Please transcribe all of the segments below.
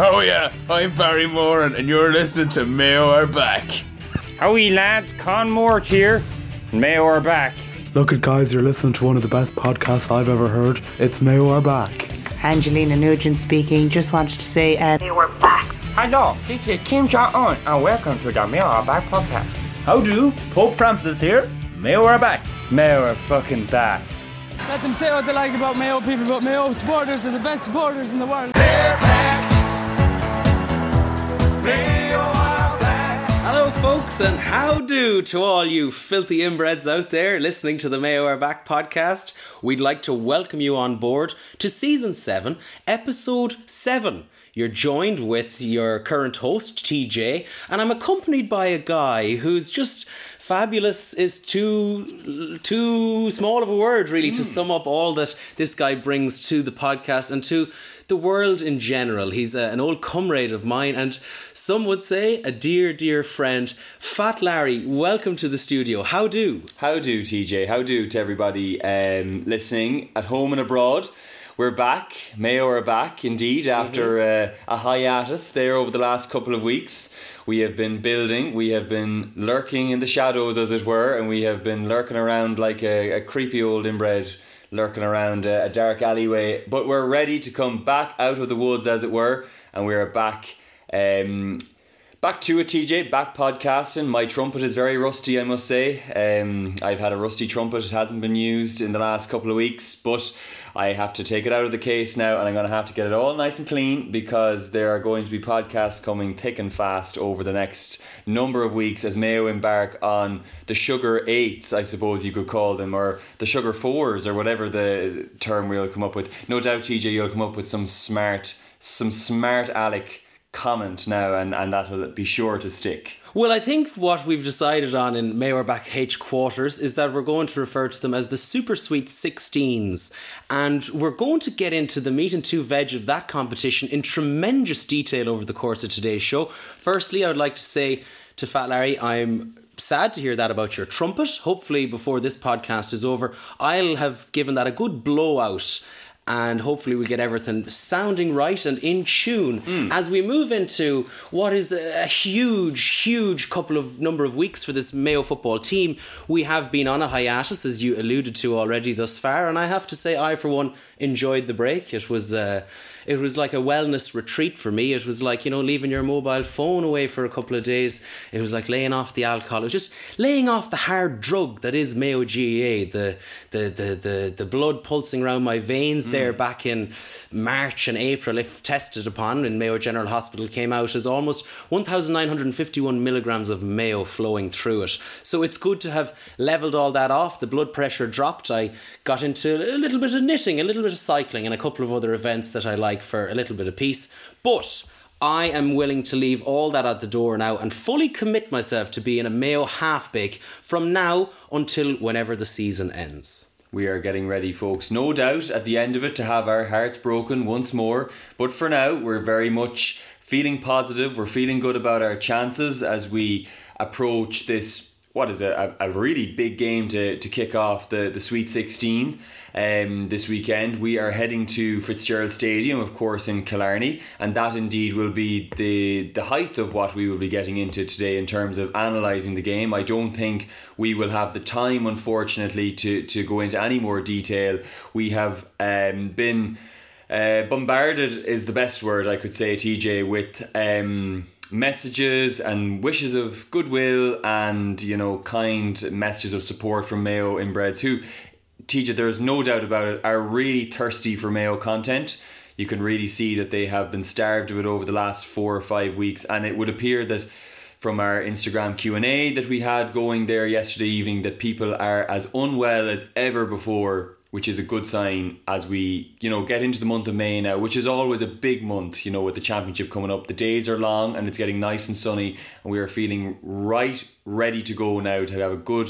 Oh yeah, I'm Barry Moran and you're listening to Mayo are back. Howie lads, Con Moore here. Mayo are back. Look at guys, you're listening to one of the best podcasts I've ever heard. It's Mayo are back. Angelina Nugent speaking. Just wanted to say, uh, we're back. Hello, this is Kim Jong Un, and welcome to the Mayo are back podcast. How do? Pope Francis here. Mayo are back. Mayo are fucking back. Let them say what they like about Mayo people, but Mayo supporters are the best supporters in the world. Hello, folks, and how do to all you filthy inbreds out there listening to the Mayo Are Back podcast? We'd like to welcome you on board to season 7, episode 7. You're joined with your current host, TJ, and I'm accompanied by a guy who's just fabulous is too too small of a word really to hmm. sum up all that this guy brings to the podcast and to the world in general. He's a, an old comrade of mine and some would say a dear dear friend. Fat Larry, welcome to the studio. How do? How do, TJ? How do to everybody um, listening at home and abroad? We're back. Mayo are back, indeed, after uh, a hiatus there over the last couple of weeks. We have been building, we have been lurking in the shadows, as it were, and we have been lurking around like a, a creepy old inbred lurking around a, a dark alleyway. But we're ready to come back out of the woods, as it were, and we are back. Um, Back to it, TJ. Back podcasting. My trumpet is very rusty, I must say. Um, I've had a rusty trumpet. It hasn't been used in the last couple of weeks, but I have to take it out of the case now, and I'm going to have to get it all nice and clean because there are going to be podcasts coming thick and fast over the next number of weeks as Mayo embark on the sugar eights, I suppose you could call them, or the sugar fours, or whatever the term we'll come up with. No doubt, TJ, you'll come up with some smart, some smart Alec comment now and, and that'll be sure to stick. Well, I think what we've decided on in Mayor Back H quarters is that we're going to refer to them as the Super Sweet 16s. And we're going to get into the meat and two veg of that competition in tremendous detail over the course of today's show. Firstly, I would like to say to Fat Larry, I'm sad to hear that about your trumpet. Hopefully, before this podcast is over, I'll have given that a good blowout and hopefully we get everything sounding right and in tune mm. as we move into what is a huge, huge couple of number of weeks for this Mayo football team. We have been on a hiatus, as you alluded to already thus far, and I have to say, I for one enjoyed the break. It was. Uh, it was like a wellness retreat for me. It was like, you know, leaving your mobile phone away for a couple of days. It was like laying off the alcohol. It was just laying off the hard drug that is Mayo GAA, the the the the, the blood pulsing around my veins mm. there back in March and April, if tested upon in Mayo General Hospital, came out as almost 1,951 milligrams of Mayo flowing through it. So it's good to have leveled all that off. The blood pressure dropped. I got into a little bit of knitting, a little bit of cycling, and a couple of other events that I like like for a little bit of peace. But I am willing to leave all that at the door now and fully commit myself to being a Mayo half bake from now until whenever the season ends. We are getting ready, folks, no doubt at the end of it to have our hearts broken once more. But for now, we're very much feeling positive. We're feeling good about our chances as we approach this. What is it? A, a really big game to, to kick off the, the Sweet 16 um, this weekend. We are heading to Fitzgerald Stadium, of course, in Killarney, and that indeed will be the the height of what we will be getting into today in terms of analysing the game. I don't think we will have the time, unfortunately, to, to go into any more detail. We have um, been uh, bombarded, is the best word I could say, TJ, with. Um, messages and wishes of goodwill and you know kind messages of support from Mayo inbreds who TJ, there is no doubt about it, are really thirsty for Mayo content. You can really see that they have been starved of it over the last four or five weeks, and it would appear that from our Instagram Q&A that we had going there yesterday evening that people are as unwell as ever before which is a good sign as we you know get into the month of May now which is always a big month you know with the championship coming up the days are long and it's getting nice and sunny and we are feeling right ready to go now to have a good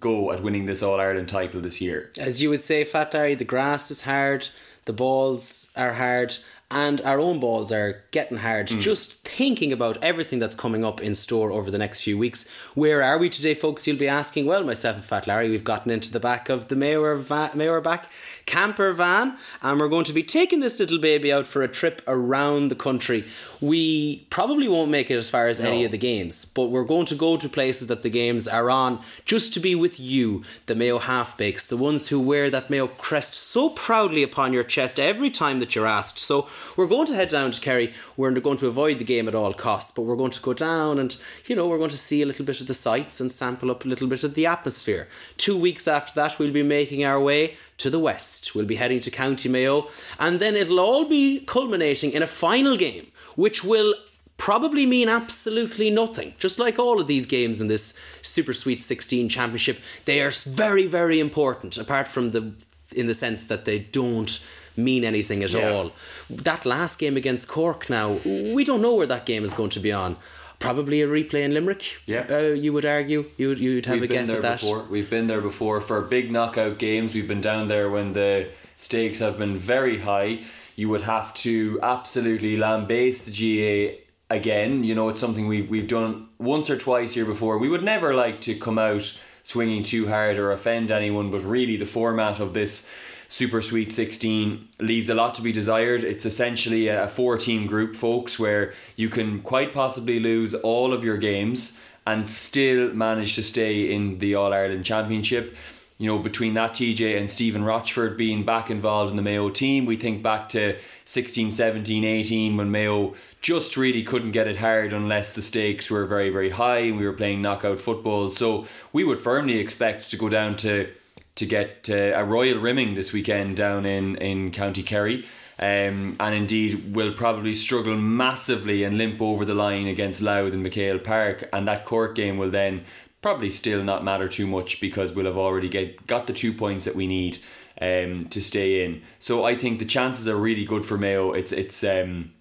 go at winning this All Ireland title this year. As you would say, Fat Larry, the grass is hard, the balls are hard, and our own balls are getting hard. Mm. Just thinking about everything that's coming up in store over the next few weeks. Where are we today, folks? You'll be asking. Well, myself and Fat Larry, we've gotten into the back of the Mayor, Va- Mayor back camper van, and we're going to be taking this little baby out for a trip around the country. We probably won't make it as far as any of the games, but we're going to go to places that the games are on just to be with you, the Mayo halfbakes, the ones who wear that Mayo crest so proudly upon your chest every time that you're asked. So we're going to head down to Kerry. We're going to avoid the game at all costs, but we're going to go down and, you know, we're going to see a little bit of the sights and sample up a little bit of the atmosphere. Two weeks after that, we'll be making our way to the west. We'll be heading to County Mayo, and then it'll all be culminating in a final game, which will probably mean absolutely nothing. Just like all of these games in this Super Sweet 16 Championship, they are very, very important, apart from the in the sense that they don't mean anything at Yeah. all. That last game against Cork now, we don't know where that game is going to be on. Probably a replay in Limerick. Yeah. Uh, you would argue. You would, you'd have We've a been guess there at that. before. We've been there before for big knockout games. We've been down there when the stakes have been very high. You would have to absolutely lambaste the GAA again. You know, it's something we've we've done once or twice here before. We would never like to come out swinging too hard or offend anyone, but really the format of this Super Sweet 16 leaves a lot to be desired. It's essentially a four team group, folks, where you can quite possibly lose all of your games and still manage to stay in the All Ireland Championship. You know, between that TJ and Stephen Rochford being back involved in the Mayo team, we think back to 16, 17, 18 when Mayo just really couldn't get it hard unless the stakes were very, very high and we were playing knockout football. So we would firmly expect to go down to to get uh, a royal rimming this weekend down in, in County Kerry. Um, and indeed will probably struggle massively and limp over the line against Louth and McHale Park. And that Cork game will then probably still not matter too much because we'll have already get, got the two points that we need um, to stay in. So I think the chances are really good for Mayo. It's it's um,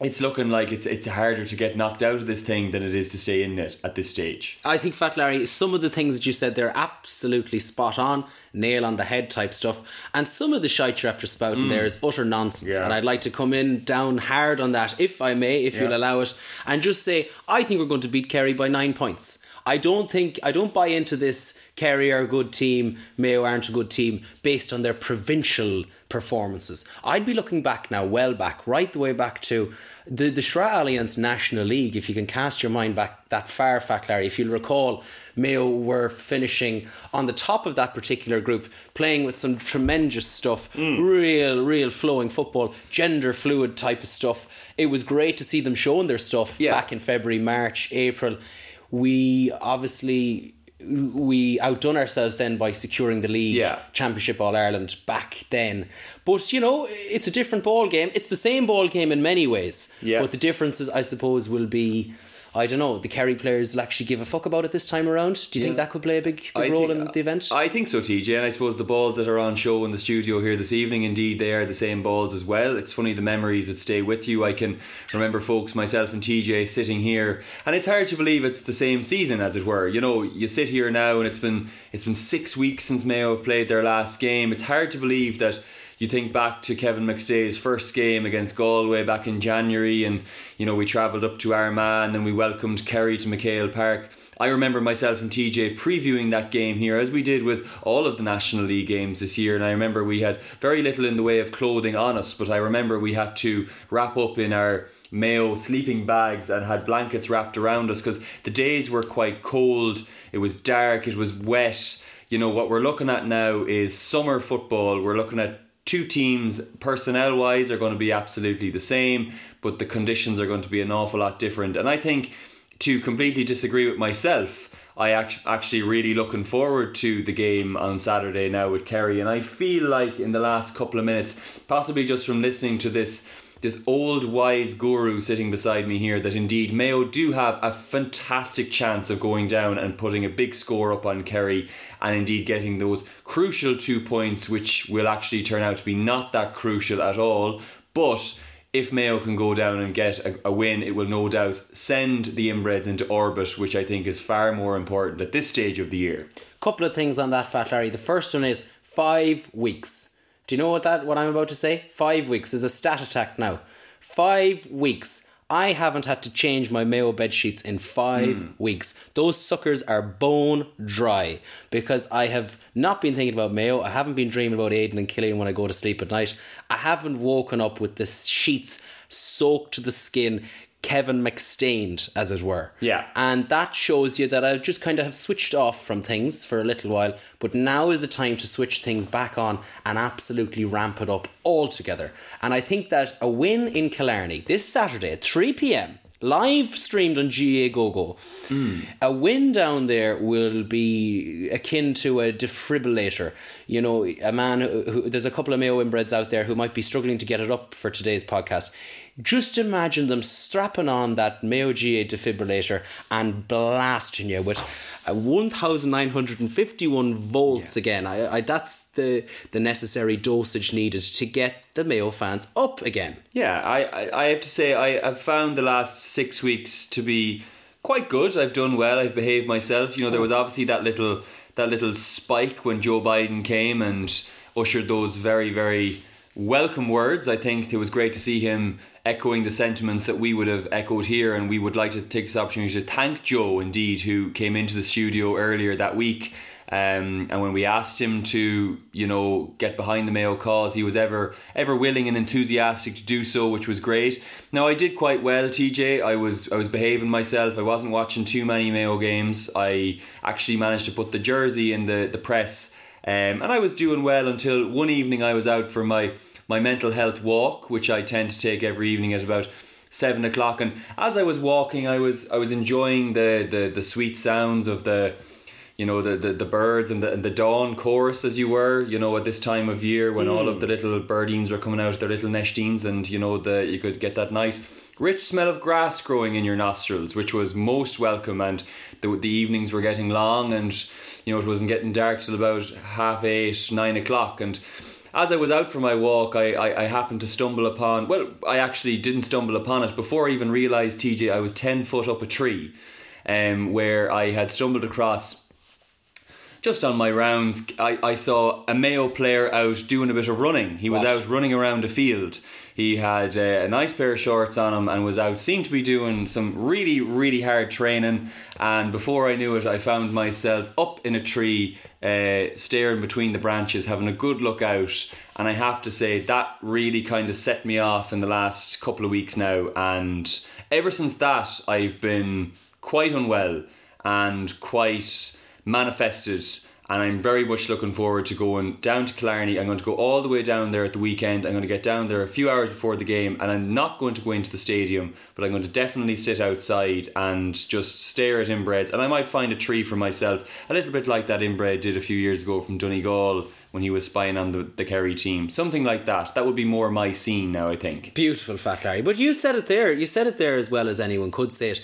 it's looking like it's it's harder to get knocked out of this thing than it is to stay in it at this stage. I think, Fat Larry, some of the things that you said there are absolutely spot on, nail on the head type stuff. And some of the shite you're after spouting mm. there is utter nonsense. Yeah. And I'd like to come in down hard on that, if I may, if you'll allow it, and just say, I think we're going to beat Kerry by nine points. I don't think, I don't buy into this Kerry are a good team, Mayo aren't a good team, based on their provincial performances. I'd be looking back now, well back, right the way back to the, the Shra Allianz National League, if you can cast your mind back that far, Fat Larry, if you'll recall, Mayo were finishing on the top of that particular group, playing with some tremendous stuff, mm. real, real flowing football, gender fluid type of stuff. It was great to see them showing their stuff Yeah. back in February, March, April. We obviously we outdone ourselves then by securing the league Yeah. championship all ireland back then but you know it's a different ball game it's the same ball game in many ways Yeah. but the differences i suppose will be i don't know the kerry players will actually give a fuck about it this time around do you think that could play a big, big role think- in uh, the event I think so, TJ. And I suppose the balls that are on show in the studio here this evening, indeed, they are the same balls as well. It's funny the memories that stay with you. I can remember folks, myself and TJ, sitting here, and it's hard to believe it's the same season, as it were. You know, you sit here now, and it's been it's been six weeks since Mayo have played their last game. It's hard to believe that. You think back to Kevin McStay's first game against Galway back in January, and you know we travelled up to Armagh, and then we welcomed Kerry to McHale Park. I remember myself and TJ previewing that game here, as we did with all of the National League games this year. And I remember we had very little in the way of clothing on us, but I remember we had to wrap up in our Mayo sleeping bags and had blankets wrapped around us because the days were quite cold. It was dark. It was wet. You know what we're looking at now is summer football. We're looking at two teams personnel wise are going to be absolutely the same but the conditions are going to be an awful lot different. And i think to completely disagree with myself i act- actually really looking forward to the game on saturday now with kerry. And i feel like in the last couple of minutes possibly just from listening to this this old wise guru sitting beside me here that indeed Mayo do have a fantastic chance of going down and putting a big score up on Kerry and indeed getting those crucial two points which will actually turn out to be not that crucial at all. But if Mayo can go down and get a, a win it will no doubt send the inbreds into orbit which I think is far more important at this stage of the year. Couple of things on that fat larry. The first one is five weeks do you know what that what i'm about to say five weeks is a stat attack now five weeks I haven't had to change my Mayo bed sheets in five hmm. weeks. Those suckers are bone dry because I have not been thinking about Mayo. I haven't been dreaming about Aidan and Killian when I go to sleep at night. I haven't woken up with the sheets soaked to the skin. Kevin McStained, as it were. Yeah. And that shows you that I just kind of have switched off from things for a little while, but now is the time to switch things back on and absolutely ramp it up altogether. And I think that a win in Killarney this Saturday at 3 pm, live streamed on GA GoGo, a win down there will be akin to a defibrillator. You know, a man who, who there's a couple of Mayo inbreds out there who might be struggling to get it up for today's podcast. Just imagine them strapping on that Mayo GAA defibrillator and blasting you with uh, 1951 volts again. I, I, that's the, the necessary dosage needed to get the Mayo fans up again. Yeah, I, I, I have to say I, I've found the last six weeks to be quite good. I've done well. I've behaved myself. You know, there was obviously that little that little spike when Joe Biden came and ushered those very very welcome words. I think it was great to see him echoing the sentiments that we would have echoed here, and we would like to take this opportunity to thank Joe indeed, who came into the studio earlier that week. Um, and when we asked him to, you know, get behind the Mayo cause, he was ever ever willing and enthusiastic to do so, which was great. Now I did quite well, TJ. I was I was behaving myself. I wasn't watching too many Mayo games. I actually managed to put the jersey in the the press, um, and I was doing well until one evening I was out for my my mental health walk, which I tend to take every evening at about seven o'clock. And as I was walking, I was I was enjoying the the, the sweet sounds of the you know the, the, the birds and the, and the dawn chorus as you were you know at this time of year when all of the hmm. little birdines were coming out their little nestines and you know the you could get that nice rich smell of grass growing in your nostrils which was most welcome. And the, the evenings were getting long and you know it wasn't getting dark till about half eight nine o'clock. And as I was out for my walk, I, I, I, happened to stumble upon. Well, I actually didn't stumble upon it before I even realised, TJ, I was 10 foot up a tree um, where I had stumbled across. Just on my rounds, I, I saw a Mayo player out doing a bit of running. He was What? out running around a field. He had uh, a nice pair of shorts on him and was out, seemed to be doing some really, really hard training. And before I knew it, I found myself up in a tree, uh, staring between the branches, having a good look out. And I have to say, that really kind of set me off in the last couple of weeks now. And ever since that, I've been quite unwell and quite manifested and I'm very much looking forward to going down to Killarney. I'm going to go all the way down there at the weekend. I'm going to get down there a few hours before the game, and I'm not going to go into the stadium, but I'm going to definitely sit outside and just stare at inbreds. And I might find a tree for myself, a little bit like that inbred did a few years ago from Donegal when he was spying on the, the Kerry team. Something like that. That would be more my scene now, I think. Beautiful, Fat Larry. But you said it there. You said it there as well as anyone could say it.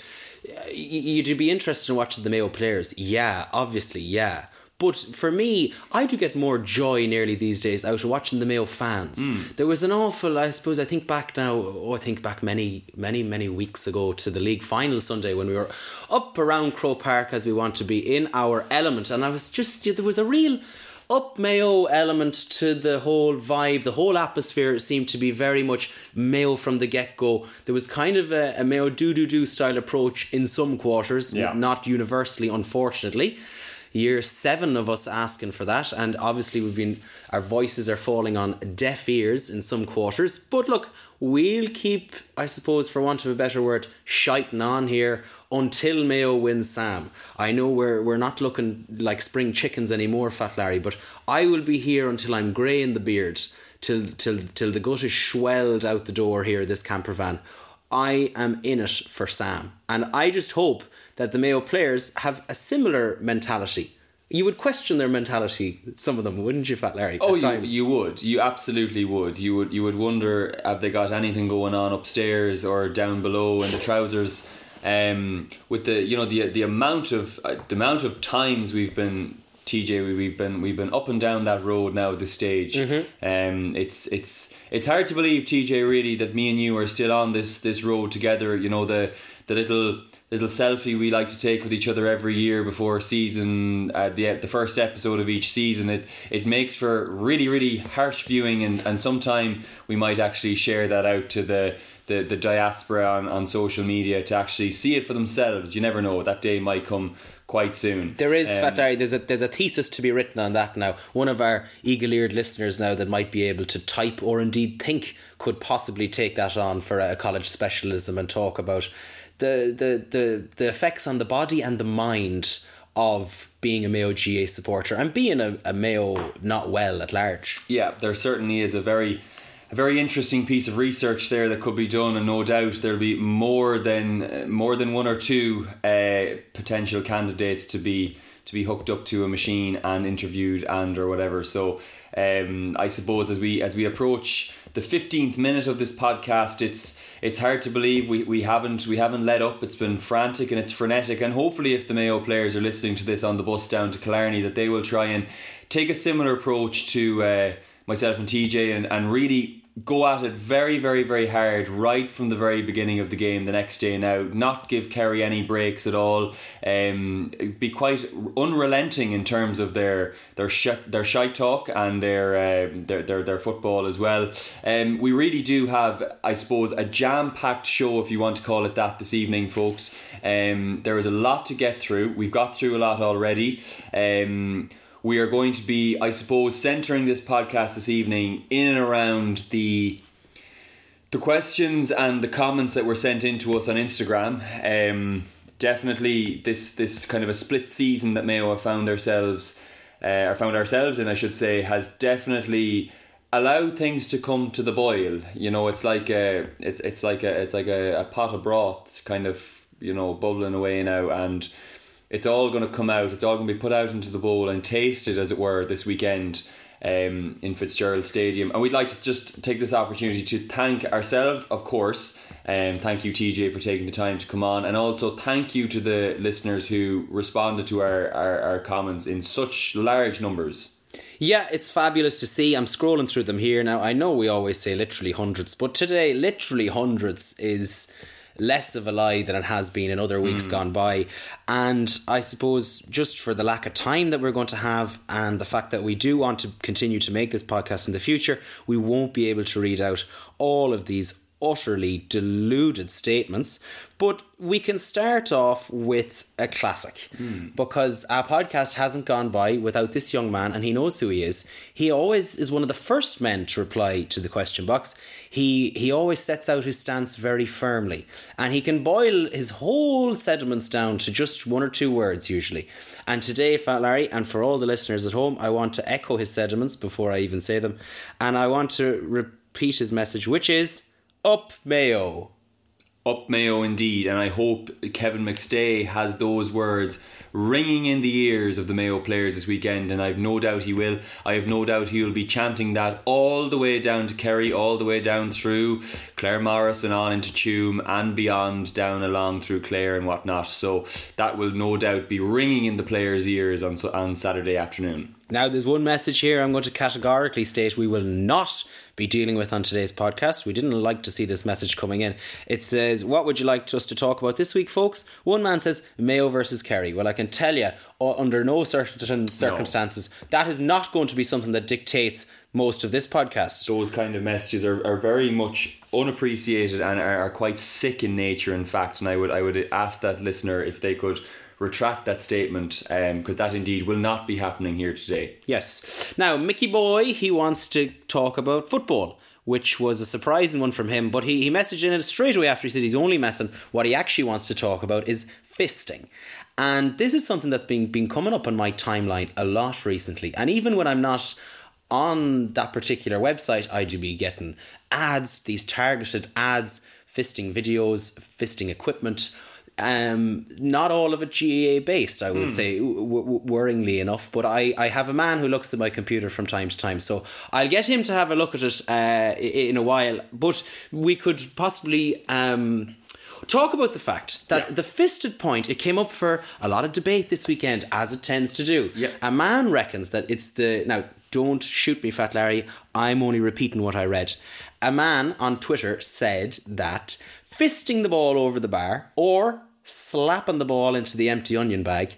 You'd be interested in watching the Mayo players. Yeah, obviously, yeah. But for me, I do get more joy nearly these days out of watching the Mayo fans. Mm. There was an awful, I suppose, I think back now, oh, I think back many, many, many weeks ago to the league final Sunday when we were up around Croke Park as we want to be in our element. And I was just, there was a real up Mayo element to the whole vibe, the whole atmosphere seemed to be very much Mayo from the get go. There was kind of a, a Mayo do do do style approach in some quarters, Yeah. not universally, unfortunately. Year seven of us asking for that, and obviously we've been our voices are falling on deaf ears in some quarters. But look, we'll keep, I suppose, for want of a better word, shiting on here until Mayo wins Sam. I know we're we're not looking like spring chickens anymore, Fat Larry, but I will be here until I'm grey in the beard, till till till the gut is swelled out the door here, this camper van. I am in it for Sam. And I just hope that the Mayo players have a similar mentality. You would question their mentality, some of them, wouldn't you, Fat Larry? Oh, you, times? you would. You absolutely would. You would. You would wonder have they got anything going on upstairs or down below in the trousers. Um, with the you know the the amount of uh, the amount of times we've been TJ we- we've been we've been up and down that road now at this stage. Um, it's it's it's hard to believe TJ really that me and you are still on this this road together. You know the the little little selfie we like to take with each other every year before season uh, the the first episode of each season it it makes for really really harsh viewing and and sometime we might actually share that out to the the, the diaspora on, on social media to actually see it for themselves. You never know; that day might come quite soon. There is, Um, Fat there's a, there's a thesis to be written on that now. One of our eagle eared listeners now that might be able to type or indeed think could possibly take that on for a college specialism and talk about the, the, the, the effects on the body and the mind of being a Mayo GAA supporter and being a, a Mayo not well at large. yeah, there certainly is a very a very interesting piece of research there that could be done, and no doubt there'll be more than uh, more than one or two uh, potential candidates to be to be hooked up to a machine and interviewed and or whatever. So um, I suppose as we as we approach the fifteenth minute of this podcast, it's it's hard to believe we, we haven't we haven't let up. It's been frantic and it's frenetic, and hopefully, if the Mayo players are listening to this on the bus down to Killarney, that they will try and take a similar approach to uh, myself and TJ and, and really go at it very, very, very hard right from the very beginning of the game the next day now. Not give Kerry any breaks at all. Um, be quite unrelenting in terms of their their sh- their shy talk and their, uh, their their their football as well. Um, we really do have, I suppose, a jam packed show if you want to call it that this evening, folks. Um, there is a lot to get through. We've got through a lot already. Um, we are going to be, I suppose, centering this podcast this evening in and around the the questions and the comments that were sent in to us on Instagram. Um, definitely, this this kind of a split season that Mayo have found themselves, uh, or found ourselves in, I should say, has definitely allowed things to come to the boil. You know, it's like a it's it's like a it's like a, a pot of broth, kind of you know bubbling away now and it's all going to come out. It's all going to be put out into the bowl and tasted, as it were, this weekend um, in Fitzgerald Stadium. And we'd like to just take this opportunity to thank ourselves, of course. Um, thank you, TJ, for taking the time to come on. And also thank you to the listeners who responded to our, our, our comments in such large numbers. Yeah, it's fabulous to see. I'm scrolling through them here now. I know we always say literally hundreds, but today, literally hundreds is less of a lie than it has been in other weeks hmm. gone by. And I suppose just for the lack of time that we're going to have and the fact that we do want to continue to make this podcast in the future, we won't be able to read out all of these utterly deluded statements. But we can start off with a classic hmm. because our podcast hasn't gone by without this young man, and he knows who he is. He always is one of the first men to reply to the question box. He he always sets out his stance very firmly, and he can boil his whole sentiments down to just one or two words usually. And today, Fat Larry, and for all the listeners at home, I want to echo his sentiments before I even say them, and I want to repeat his message, which is up Mayo. Up Mayo indeed, and I hope Kevin McStay has those words ringing in the ears of the Mayo players this weekend, and I've no doubt he will. I have no doubt he will be chanting that all the way down to Kerry, all the way down through Claremorris and on into Tuam and beyond, down along through Clare and whatnot. So that will no doubt be ringing in the players' ears on on Saturday afternoon. Now, there's one message here I'm going to categorically state we will not be dealing with on today's podcast. We didn't like to see this message coming in. It says, What would you like us to talk about this week, folks? One man says, Mayo versus Kerry. Well, I can tell you, under no certain circumstances, that is not going to be something that dictates most of this podcast. those kind of messages are, are very much unappreciated and are, are quite sick in nature in fact and I would I would ask that listener if they could retract that statement um, because that indeed will not be happening here today Yes. Now, Mickey Boy, he wants to talk about football, which was a surprising one from him, but he, he messaged in it straight away after he said he's only messing. What he actually wants to talk about is fisting. And this is something that's been, been coming up on my timeline a lot recently. And even when I'm not on that particular website, I do be getting ads, these targeted ads, fisting videos, fisting equipment. Um, not all of it GAA based, I would say, w- w- worryingly enough. But I, I have a man who looks at my computer from time to time, so I'll get him to have a look at it uh, in a while. But we could possibly. Um, Talk about the fact that the fisted point, it came up for a lot of debate this weekend, as it tends to do. Yeah. A man reckons that it's the. Now, don't shoot me, Fat Larry. I'm only repeating what I read. A man on Twitter said that fisting the ball over the bar or slapping the ball into the empty onion bag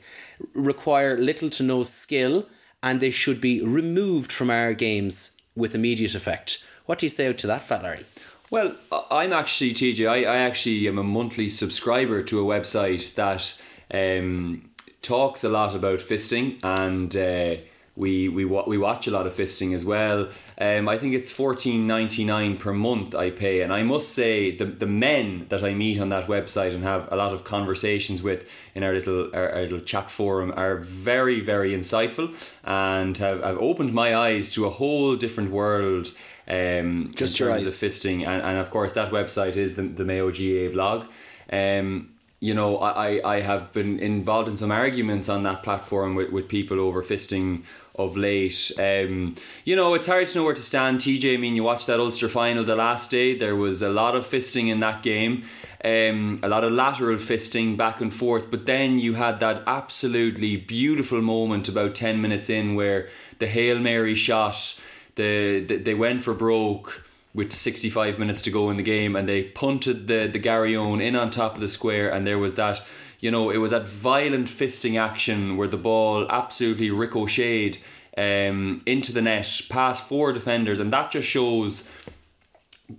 require little to no skill and they should be removed from our games with immediate effect. What do you say to that, Fat Larry? Well, I'm actually TJ. I, I actually am a monthly subscriber to a website that um, talks a lot about fisting, and uh, we we we watch a lot of fisting as well. Um, I think it's fourteen ninety nine per month I pay, and I must say the the men that I meet on that website and have a lot of conversations with in our little our, our little chat forum are very very insightful and have, have opened my eyes to a whole different world. Um, Just in terms of fisting, and, and of course that website is the the Mayo GAA blog. Um, you know, I, I I have been involved in some arguments on that platform with, with people over fisting of late. Um, you know, it's hard to know where to stand. TJ, I mean, you watched that Ulster final the last day. There was a lot of fisting in that game, um, a lot of lateral fisting back and forth. But then you had that absolutely beautiful moment about ten minutes in where the hail mary shot. The, the they went for broke with 65 minutes to go in the game and they punted the the Garryowen in on top of the square and there was that you know it was that violent fisting action where the ball absolutely ricocheted um, into the net past four defenders and that just shows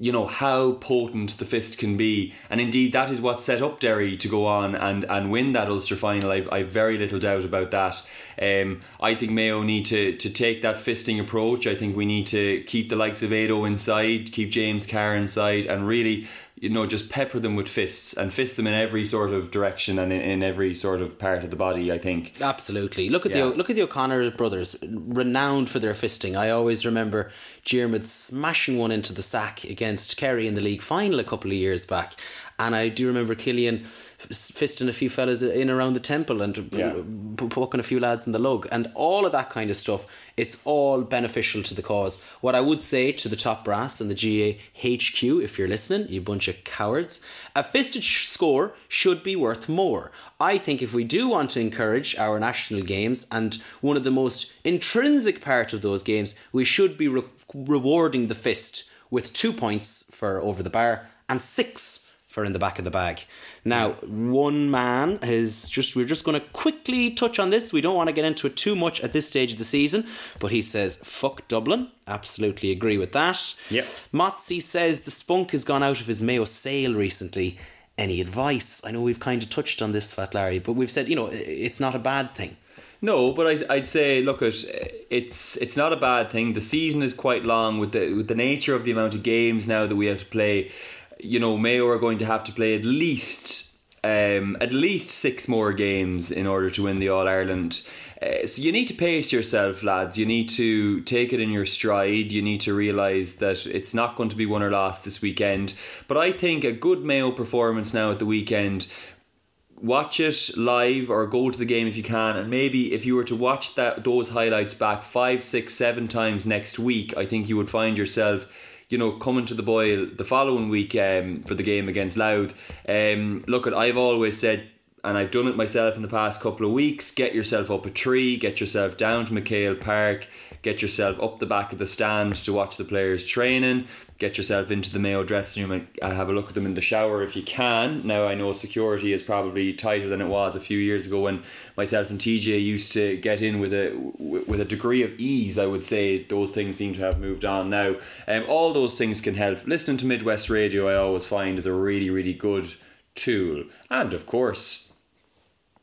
you know how potent the fist can be. And indeed that is what set up Derry to go on and and win that Ulster final. I've, I've very little doubt about that. Um, I think Mayo need to to take that fisting approach. I think we need to keep the likes of Ado inside keep James Carr inside and really you know just pepper them with fists and fist them in every sort of direction and in, in every sort of part of the body I think Absolutely. Look at Yeah. the look at the O'Connor brothers, renowned for their fisting. I always remember Diarmuid smashing one into the sack against Kerry in the league final a couple of years back, and I do remember Killian fisting a few fellas in around the temple and uh, Yeah. poking a few lads in the lug, and all of that kind of stuff. It's all beneficial to the cause. What I would say to the top brass and the GAA HQ, if you're listening, you bunch of cowards, a fisted sh- score should be worth more. I think if we do want to encourage our national games, and one of the most intrinsic part of those games, we should be re- rewarding the fist with two points for over the bar and six for in the back of the bag. Now, one man is just, we're just going to quickly touch on this. We don't want to get into it too much at this stage of the season, but he says, fuck Dublin. Absolutely agree with that. Yep. Motzi says the spunk has gone out of his Mayo sale recently. Any advice? I know we've kind of touched on this, Fat Larry, but we've said, you know, it's not a bad thing. No, but I, I'd say, look, at it's it's not a bad thing. The season is quite long with the with the nature of the amount of games now that we have to play. You know, Mayo are going to have to play at least um, at least six more games in order to win the All Ireland. Uh, so you need to pace yourself, lads. You need to take it in your stride. You need to realise that it's not going to be won or lost this weekend. But I think a good Mayo performance now at the weekend watch it live or go to the game if you can and maybe if you were to watch that those highlights back five six seven times next week i think you would find yourself you know coming to the boil the following week um, for the game against Louth. Um, look at i've always said and I've done it myself in the past couple of weeks. Get yourself up a tree, get yourself down to McHale Park, get yourself up the back of the stand to watch the players training, get yourself into the Mayo dressing room and have a look at them in the shower if you can. Now, I know security is probably tighter than it was a few years ago when myself and TJ used to get in with a with a degree of ease. I would say those things seem to have moved on now. Um, all those things can help. Listening to Midwest Radio, I always find is a really, really good tool. And of course,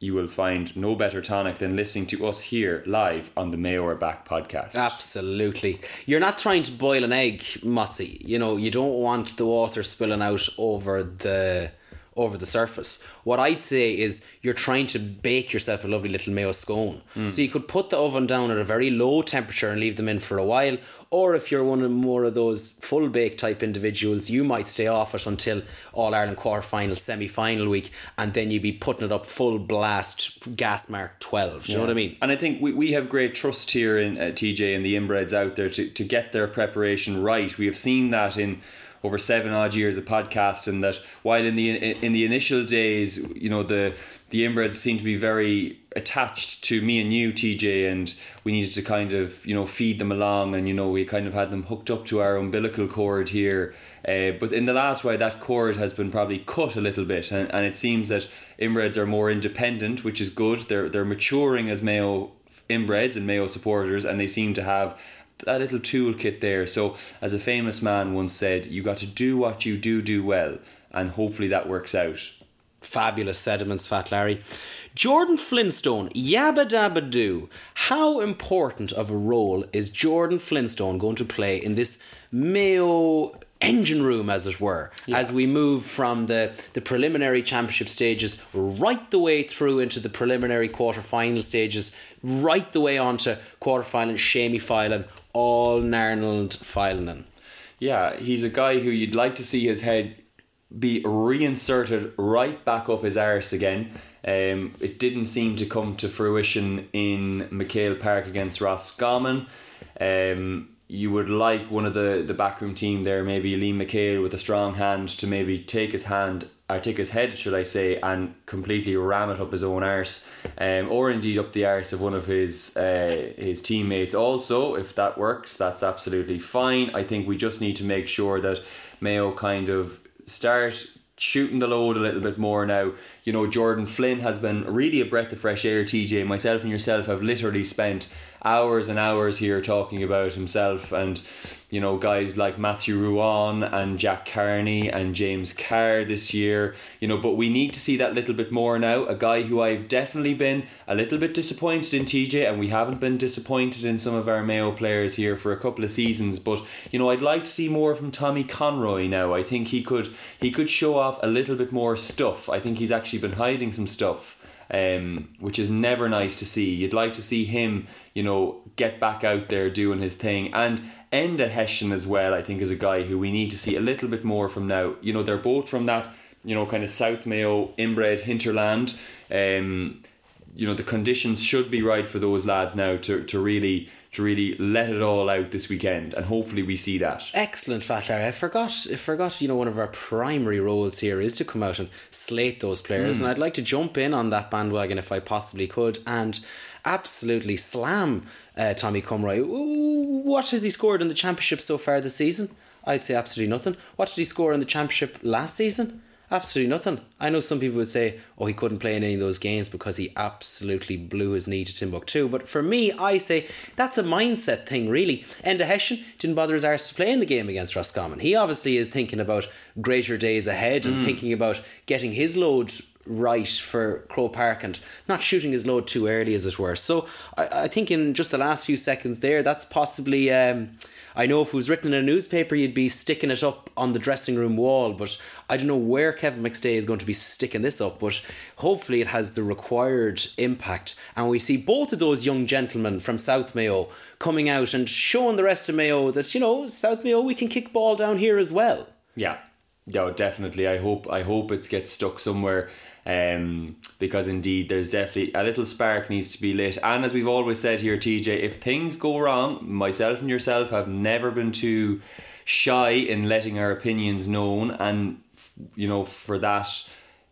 you will find no better tonic than listening to us here live on the Mayo Are Back podcast. Absolutely. You're not trying to boil an egg, Motzi. You know, you don't want the water spilling out over the over the surface. What I'd say is you're trying to bake yourself a lovely little mayo scone. So you could put the oven down at a very low temperature and leave them in for a while. Or if you're one of more of those full bake type individuals, you might stay off it until All Ireland quarter final, semi final week, and then you'd be putting it up full blast gas mark twelve. Do you know what I mean? And I think we, we have great trust here in uh, TJ and the inbreds out there to, to get their preparation right. We have seen that in over seven odd years of podcasting that while in the in the initial days, you know, the the inbreds seemed to be very attached to me and you, TJ, and we needed to kind of you know feed them along, and you know we kind of had them hooked up to our umbilical cord here. Uh, but in the last while, that cord has been probably cut a little bit, and, and it seems that inbreds are more independent, which is good. They're they're maturing as Mayo inbreds and Mayo supporters, and they seem to have that little toolkit there. So, as a famous man once said, you got to do what you do do well, and hopefully that works out. Fabulous sediments, Fat Larry. Jordan Flintstone, yabba dabba doo. How important of a role is Jordan Flintstone going to play in this Mayo engine room, as it were, as we move from the, the preliminary championship stages right the way through into the preliminary quarter final stages, right the way on to quarter final, shamey filing, all Narnold filing. Yeah, he's a guy who you'd like to see his head be reinserted right back up his arse again. Um, it didn't seem to come to fruition in McHale Park against Roscommon. Um, you would like one of the, the backroom team there, maybe Liam McHale with a strong hand to maybe take his hand or take his head, should I say, and completely ram it up his own arse, um, or indeed up the arse of one of his uh, his teammates. Also, if that works, that's absolutely fine. I think we just need to make sure that Mayo kind of start shooting the load a little bit more now. You know, Jordan Flynn has been really a breath of fresh air, TJ. Myself and yourself have literally spent hours and hours here talking about himself and you know guys like Matthew Ruane and Jack Carney and James Carr this year you know but we need to see that little bit more now. A guy who I've definitely been a little bit disappointed in TJ and we haven't been disappointed in some of our Mayo players here for a couple of seasons but you know I'd like to see more from Tommy Conroy now. I think he could he could show off a little bit more stuff. I think he's actually been hiding some stuff um, which is never nice to see. You'd like to see him, you know, get back out there doing his thing. And Enda Hessian as well, I think, is a guy who we need to see a little bit more from now. You know, they're both from that, you know, kind of South Mayo inbred hinterland. Um, you know, the conditions should be right for those lads now to, to really to really let it all out this weekend, and hopefully we see that. Excellent, Fat Larry. I forgot. I forgot. You know, one of our primary roles here is to come out and slate those players, Hmm. and I'd like to jump in on that bandwagon if I possibly could, and absolutely slam uh, Tommy Cumroy. What has he scored in the championship so far this season? I'd say absolutely nothing. What did he score in the championship last season? Absolutely nothing. I know some people would say, oh, he couldn't play in any of those games because he absolutely blew his knee to Timbuktu. But for me, I say that's a mindset thing, really. Enda Hessian didn't bother his arse to play in the game against Roscommon. He obviously is thinking about greater days ahead and thinking about getting his load right for Croke Park and not shooting his load too early, as it were. So I, I think in just the last few seconds there, that's possibly. Um, I know if it was written in a newspaper, you'd be sticking it up on the dressing room wall, but I don't know where Kevin McStay is going to be sticking this up. But hopefully, it has the required impact, and we see both of those young gentlemen from South Mayo coming out and showing the rest of Mayo that you know South Mayo we can kick ball down here as well. Yeah, yeah, definitely. I hope I hope it gets stuck somewhere. Um, because indeed, there's definitely a little spark needs to be lit. And as we've always said here, TJ, if things go wrong, myself and yourself have never been too shy in letting our opinions known. And you know, for that,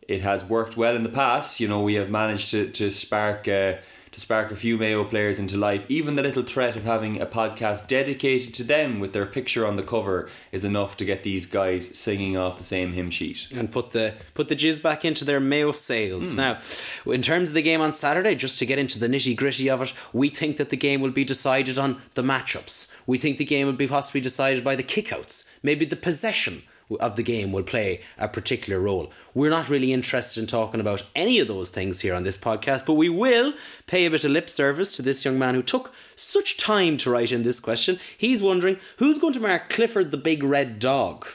it has worked well in the past. You know, we have managed to to spark. Uh, to spark a few Mayo players into life. Even the little threat of having a podcast dedicated to them with their picture on the cover is enough to get these guys singing off the same hymn sheet. and put the put the jizz back into their Mayo sails. Hmm. Now, in terms of the game on Saturday, just to get into the nitty gritty of it, we think that the game will be decided on the matchups. We think the game will be possibly decided by the kickouts. Maybe the possession of the game will play a particular role. We're not really interested in talking about any of those things here on this podcast, but we will pay a bit of lip service to this young man who took such time to write in this question. He's wondering who's going to mark Clifford the Big Red Dog?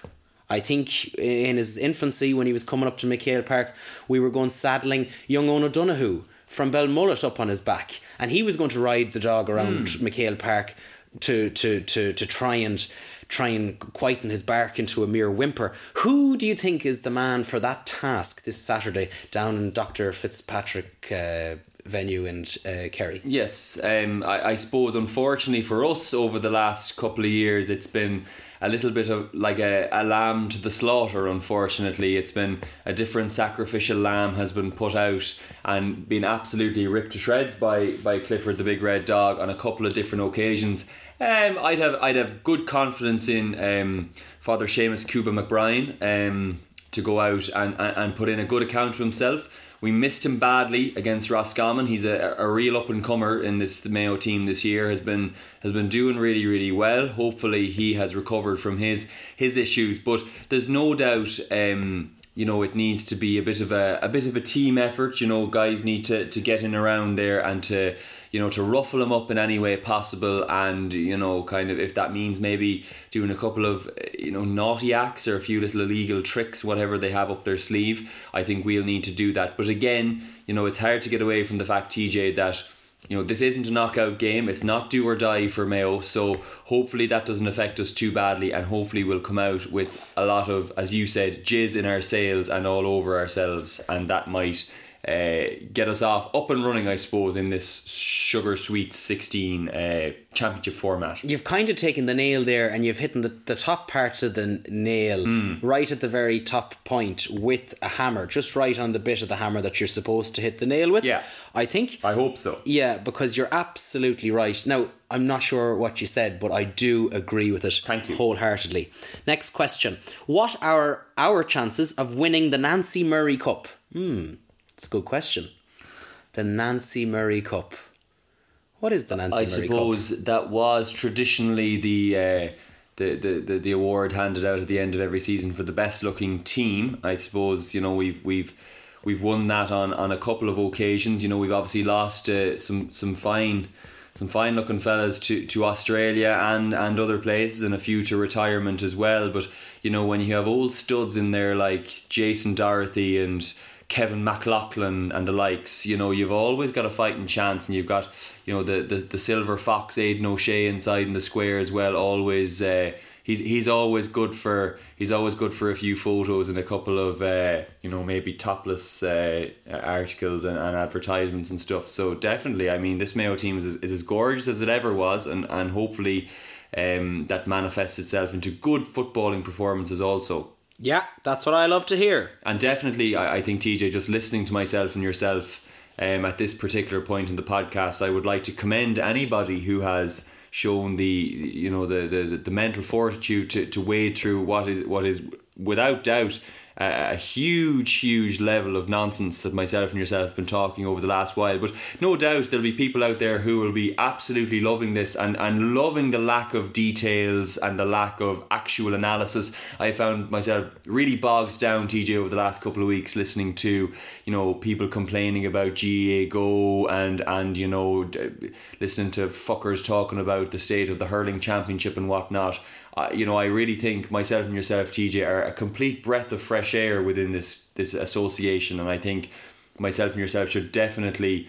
I think in his infancy, when he was coming up to McHale Park, we were going saddling young Owen O'Donoghue from Belmullet up on his back, and he was going to ride the dog around hmm. McHale Park to to to to try and try and quieten his bark into a mere whimper. Who do you think is the man for that task this Saturday down in Dr. Fitzpatrick uh, venue in uh, Kerry? Yes, um, I, I suppose unfortunately for us over the last couple of years, it's been a little bit of like a, a lamb to the slaughter. Unfortunately, it's been a different sacrificial lamb has been put out and been absolutely ripped to shreds by by Clifford the Big Red Dog on a couple of different occasions. Um, I'd have I'd have good confidence in um, Father Seamus Cuba McBride. Um, to go out and, and, and put in a good account of himself. We missed him badly against Roscommon. He's a, a real up and comer in this the Mayo team this year. has been has been doing really really well. Hopefully he has recovered from his his issues. But there's no doubt. Um, you know, it needs to be a bit of a a bit of a team effort. You know, guys need to, to get in around there and to you know to ruffle them up in any way possible. And you know, kind of if that means maybe doing a couple of you know naughty acts or a few little illegal tricks, whatever they have up their sleeve, I think we'll need to do that. But again, you know, it's hard to get away from the fact, TJ, that you know, this isn't a knockout game. It's not do or die for Mayo. So hopefully that doesn't affect us too badly, and hopefully we'll come out with a lot of, as you said, jizz in our sails and all over ourselves, and that might uh, get us off up and running, I suppose, in this sugar sweet 16 uh, championship format. You've kind of taken the nail there and you've hit the, the top part of the nail Hmm. right at the very top point with a hammer, just right on the bit of the hammer that you're supposed to hit the nail with. Yeah. I think. I hope so. Yeah, because you're absolutely right. Now, I'm not sure what you said, but I do agree with it Thank you. wholeheartedly. Next question. What are our chances of winning the Nancy Murray Cup? Hmm, it's a good question. The Nancy Murray Cup. What is the Nancy I Murray Cup? suppose that was traditionally the, uh, the, the the the award handed out at the end of every season for the best looking team. I suppose you know we've we've we've won that on, on a couple of occasions. You know we've obviously lost uh, some some fine some fine looking fellas to, to Australia and, and other places and a few to retirement as well. But you know when you have old studs in there like Jason Doherty and Kevin McLaughlin and the likes, you know, you've always got a fighting chance, and you've got, you know, the the, the silver fox Aidan O'Shea inside in the square as well. Always, uh, he's he's always good for he's always good for a few photos and a couple of uh, you know maybe topless uh, articles and, and advertisements and stuff. So definitely, I mean, this Mayo team is, is as gorgeous as it ever was, and and hopefully. Um, that manifests itself into good footballing performances also. Yeah, that's what I love to hear. And definitely, I, I think TJ, just listening to myself and yourself um, at this particular point in the podcast, I would like to commend anybody who has shown the you know the the, the mental fortitude to, to wade through what is what is without doubt a, huge huge level of nonsense that myself and yourself have been talking over the last while. But no doubt there'll be people out there who will be absolutely loving this and, and loving the lack of details and the lack of actual analysis. I found myself really bogged down TJ over the last couple of weeks listening to you know people complaining about GAA Go and and you know listening to fuckers talking about the state of the hurling championship and whatnot you know I really think myself and yourself TJ are a complete breath of fresh air within this this association and I think myself and yourself should definitely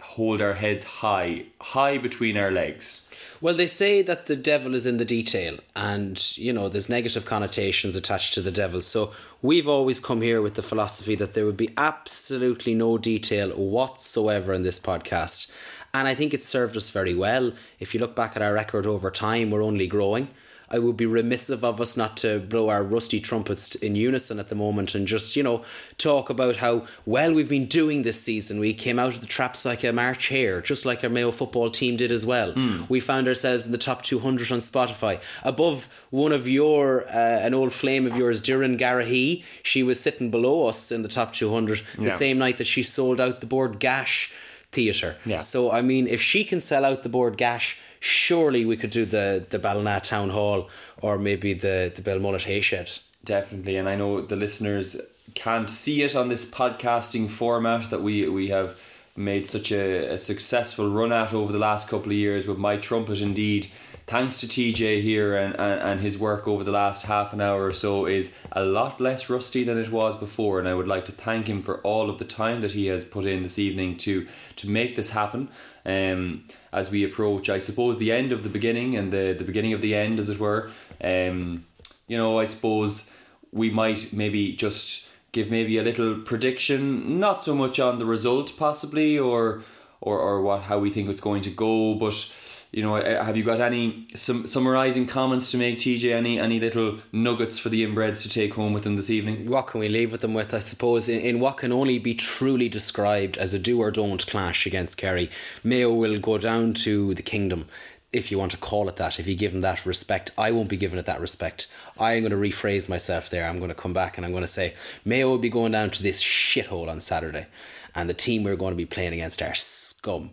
hold our heads high high between our legs Well, they say that the devil is in the detail, and you know, there's negative connotations attached to the devil. So we've always come here with the philosophy that there would be absolutely no detail whatsoever in this podcast. And I think it's served us very well. If you look back at our record over time, we're only growing. I would be remiss of us not to blow our rusty trumpets in unison at the moment and just, you know, talk about how well we've been doing this season. We came out of the traps like a March hare, just like our Mayo football team did as well. We found ourselves in the top 200 on Spotify, above one of your, uh, an old flame of yours, Doireann Garrihy. She was sitting below us in the top 200 the Yeah. same night that she sold out the Bord Gáis Theatre. Yeah. So, I mean, if she can sell out the Bord Gáis, surely we could do the, the Ballina Town Hall or maybe the, the Belmullet Hayshed. Definitely, and I know the listeners can't see it on this podcasting format that we we have made such a, a successful run at over the last couple of years with my trumpet indeed thanks to TJ here and, and, and his work over the last half an hour or so is a lot less rusty than it was before and I would like to thank him for all of the time that he has put in this evening to to make this happen. Um, as we approach I suppose the end of the beginning and the, the beginning of the end as it were um, you know I suppose we might maybe just give maybe a little prediction not so much on the result possibly or or, or what how we think it's going to go but you know uh, have you got any sum, summarizing comments to make TJ any any little nuggets for the inbreds to take home with them this evening What can we leave with them with, I suppose, in, in what can only be truly described as a do or don't clash against Kerry? Mayo will go down to the kingdom. if you want to call it that, if you give them that respect, I won't be giving it that respect. I'm going to rephrase myself there. I'm going to come back and I'm going to say Mayo will be going down to this shithole on Saturday, and the team we're going to be playing against are scum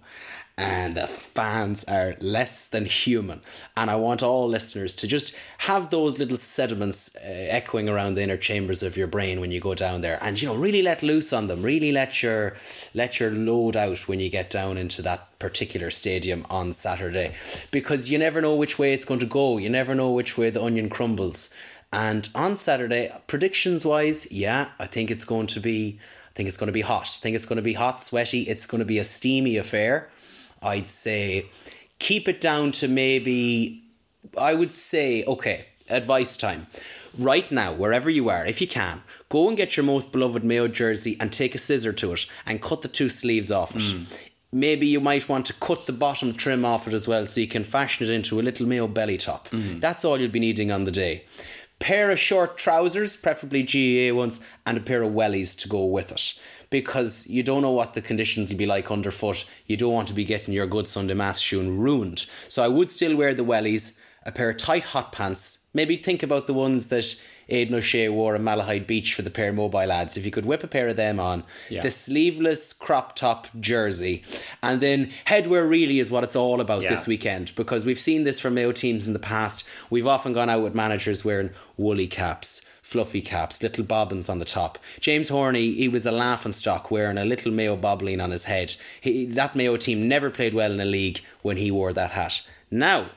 and the fans are less than human. And I want all listeners to just have those little sediments uh, echoing around the inner chambers of your brain when you go down there, and you know really let loose on them. Really let your let your load out when you get down into that particular stadium on Saturday, because you never know which way it's going to go. You never know which way the onion crumbles. And on Saturday, predictions wise, yeah, I think it's going to be. I think it's going to be hot. I think it's going to be hot, sweaty. It's going to be a steamy affair. I'd say keep it down to maybe, I would say, okay, advice time. Right now, wherever you are, if you can, go and get your most beloved Mayo jersey and take a scissor to it and cut the two sleeves off it. Hmm. Maybe you might want to cut the bottom trim off it as well so you can fashion it into a little Mayo belly top. Hmm. That's all you'll be needing on the day. Pair of short trousers, preferably GAA ones, and a pair of wellies to go with it because you don't know what the conditions will be like underfoot. You don't want to be getting your good Sunday mass shoe ruined. So I would still wear the wellies, a pair of tight hot pants. Maybe think about the ones that Aidan O'Shea wore a Malahide Beach for the pair mobile lads. If you could whip a pair of them on, the sleeveless crop top jersey, and then headwear really is what it's all about Yeah. this weekend because we've seen this from Mayo teams in the past. We've often gone out with managers wearing woolly caps fluffy caps, little bobbins on the top. James Horan, he was a laughing stock wearing a little Mayo bobbling on his head. He, that Mayo team never played well in a league when he wore that hat. Now,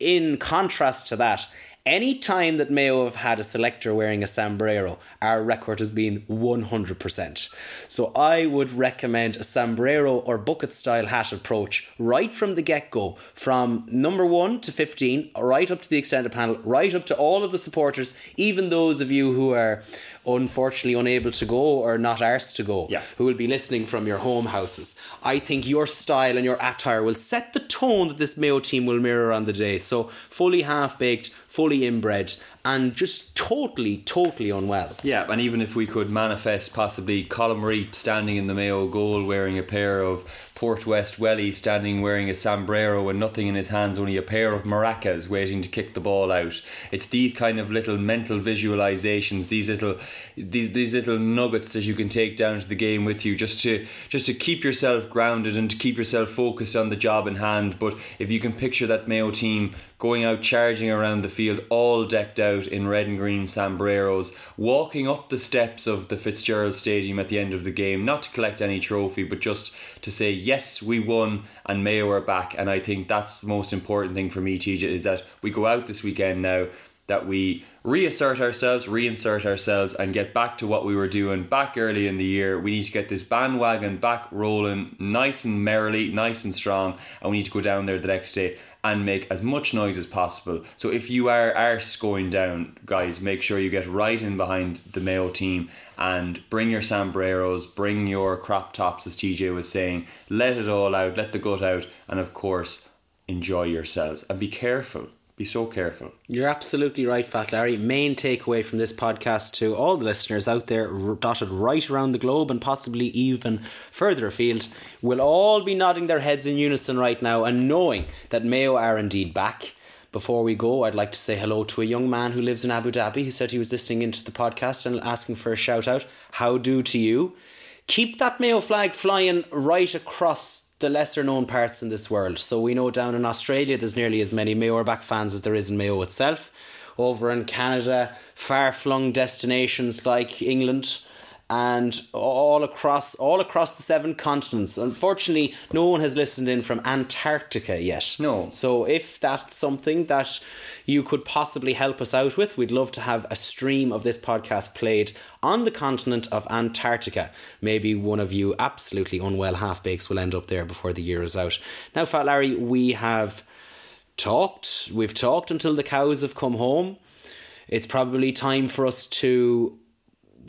in contrast to that, any time that Mayo have had a selector wearing a sombrero, our record has been 100%. So I would recommend a sombrero or bucket style hat approach right from the get go, from number 1 to 15, right up to the extended panel, right up to all of the supporters, even those of you who are unfortunately unable to go or not arsed to go, Yeah. who will be listening from your home houses. I think your style and your attire will set the tone that this Mayo team will mirror on the day. So fully half baked, fully inbred, and just totally, totally unwell. Yeah, and even if we could manifest possibly Colin Marie standing in the Mayo goal wearing a pair of Portwest Welly standing wearing a sombrero and nothing in his hands, only a pair of maracas waiting to kick the ball out. It's these kind of little mental visualizations, these little these these little nuggets that you can take down to the game with you just to just to keep yourself grounded and to keep yourself focused on the job in hand. But if you can picture that Mayo team going out charging around the field all decked out in red and green sombreros, walking up the steps of the Fitzgerald Stadium at the end of the game, not to collect any trophy, but just to say, yes, we won and Mayo are back. And I think that's the most important thing for me, TJ, is that we go out this weekend now, that we reassert ourselves, reinsert ourselves, and get back to what we were doing back early in the year. We need to get this bandwagon back rolling nice and merrily, nice and strong, and we need to go down there the next day and make as much noise as possible. So if you are arse going down, guys, make sure you get right in behind the Mayo team and bring your sombreros, bring your crop tops, as TJ was saying. Let it all out, let the gut out, and of course, enjoy yourselves and be careful. Be so careful. You're absolutely right, Fat Larry. Main takeaway from this podcast to all the listeners out there dotted right around the globe and possibly even further afield will all be nodding their heads in unison right now and knowing that Mayo are indeed back. Before we go, I'd like to say hello to a young man who lives in Abu Dhabi who said he was listening into the podcast and asking for a shout out. How do to you? Keep that Mayo flag flying right across the lesser known parts in this world. So we know down in Australia there's nearly as many Mayo back fans as there is in Mayo itself. Over in Canada, far flung destinations like England and all across all across the seven continents. Unfortunately, no one has listened in from Antarctica yet. No. So if that's something that you could possibly help us out with, we'd love to have a stream of this podcast played on the continent of Antarctica. Maybe one of you absolutely unwell half bakes will end up there before the year is out. Now, Fat Larry, we have talked. We've talked until the cows have come home. It's probably time for us to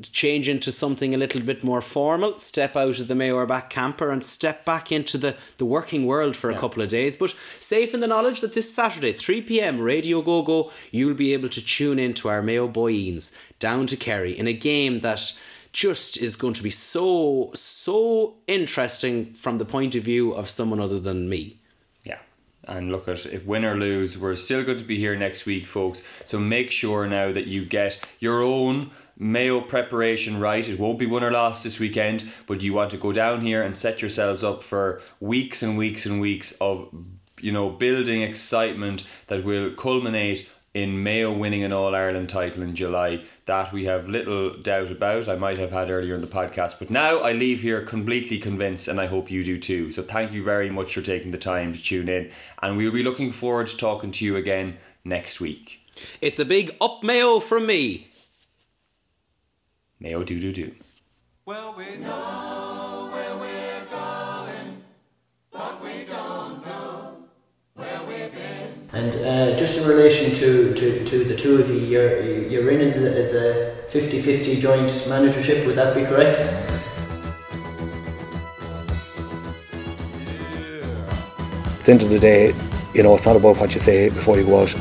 change into something a little bit more formal, step out of the Mayor back camper and step back into the, the working world for a couple of days. But safe in the knowledge that this Saturday, 3 pm, Radio Go Go, you'll be able to tune in to our Mayo Boyens down to Kerry in a game that just is going to be so, so interesting from the point of view of someone other than me. Yeah. And look at if win or lose, we're still going to be here next week, folks. So make sure now that you get your own Mayo preparation right. It won't be won or lost this weekend, but you want to go down here and set yourselves up for weeks and weeks and weeks of you know building excitement that will culminate in Mayo winning an All Ireland title in July. That we have little doubt about. I might have had earlier in the podcast, but now I leave here completely convinced, and I hope you do too. So thank you very much for taking the time to tune in, and we'll be looking forward to talking to you again next week. It's a big up Mayo from me. Mayo do do do. Well, we know where we're going, but we don't know where we've been. And uh, just in relation to, to, to the two of you, you're, you're in as a, as a 50-50 joint managership, would that be correct? At the end of the day, you know, it's not about what you say before you go out.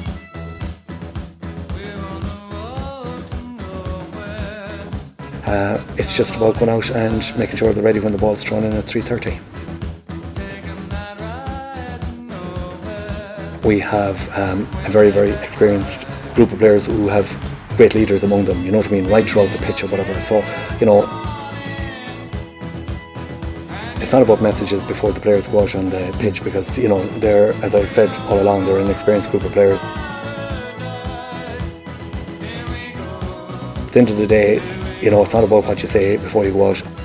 Uh, it's just about going out and making sure they're ready when the ball's thrown in at 3.30. We have um, a very, very experienced group of players who have great leaders among them, you know what I mean, right throughout the pitch or whatever. So, you know, it's not about messages before the players go out on the pitch because, you know, they're, as I've said all along, they're an experienced group of players. At the end of the day, you know, it's not about what you say before you go out.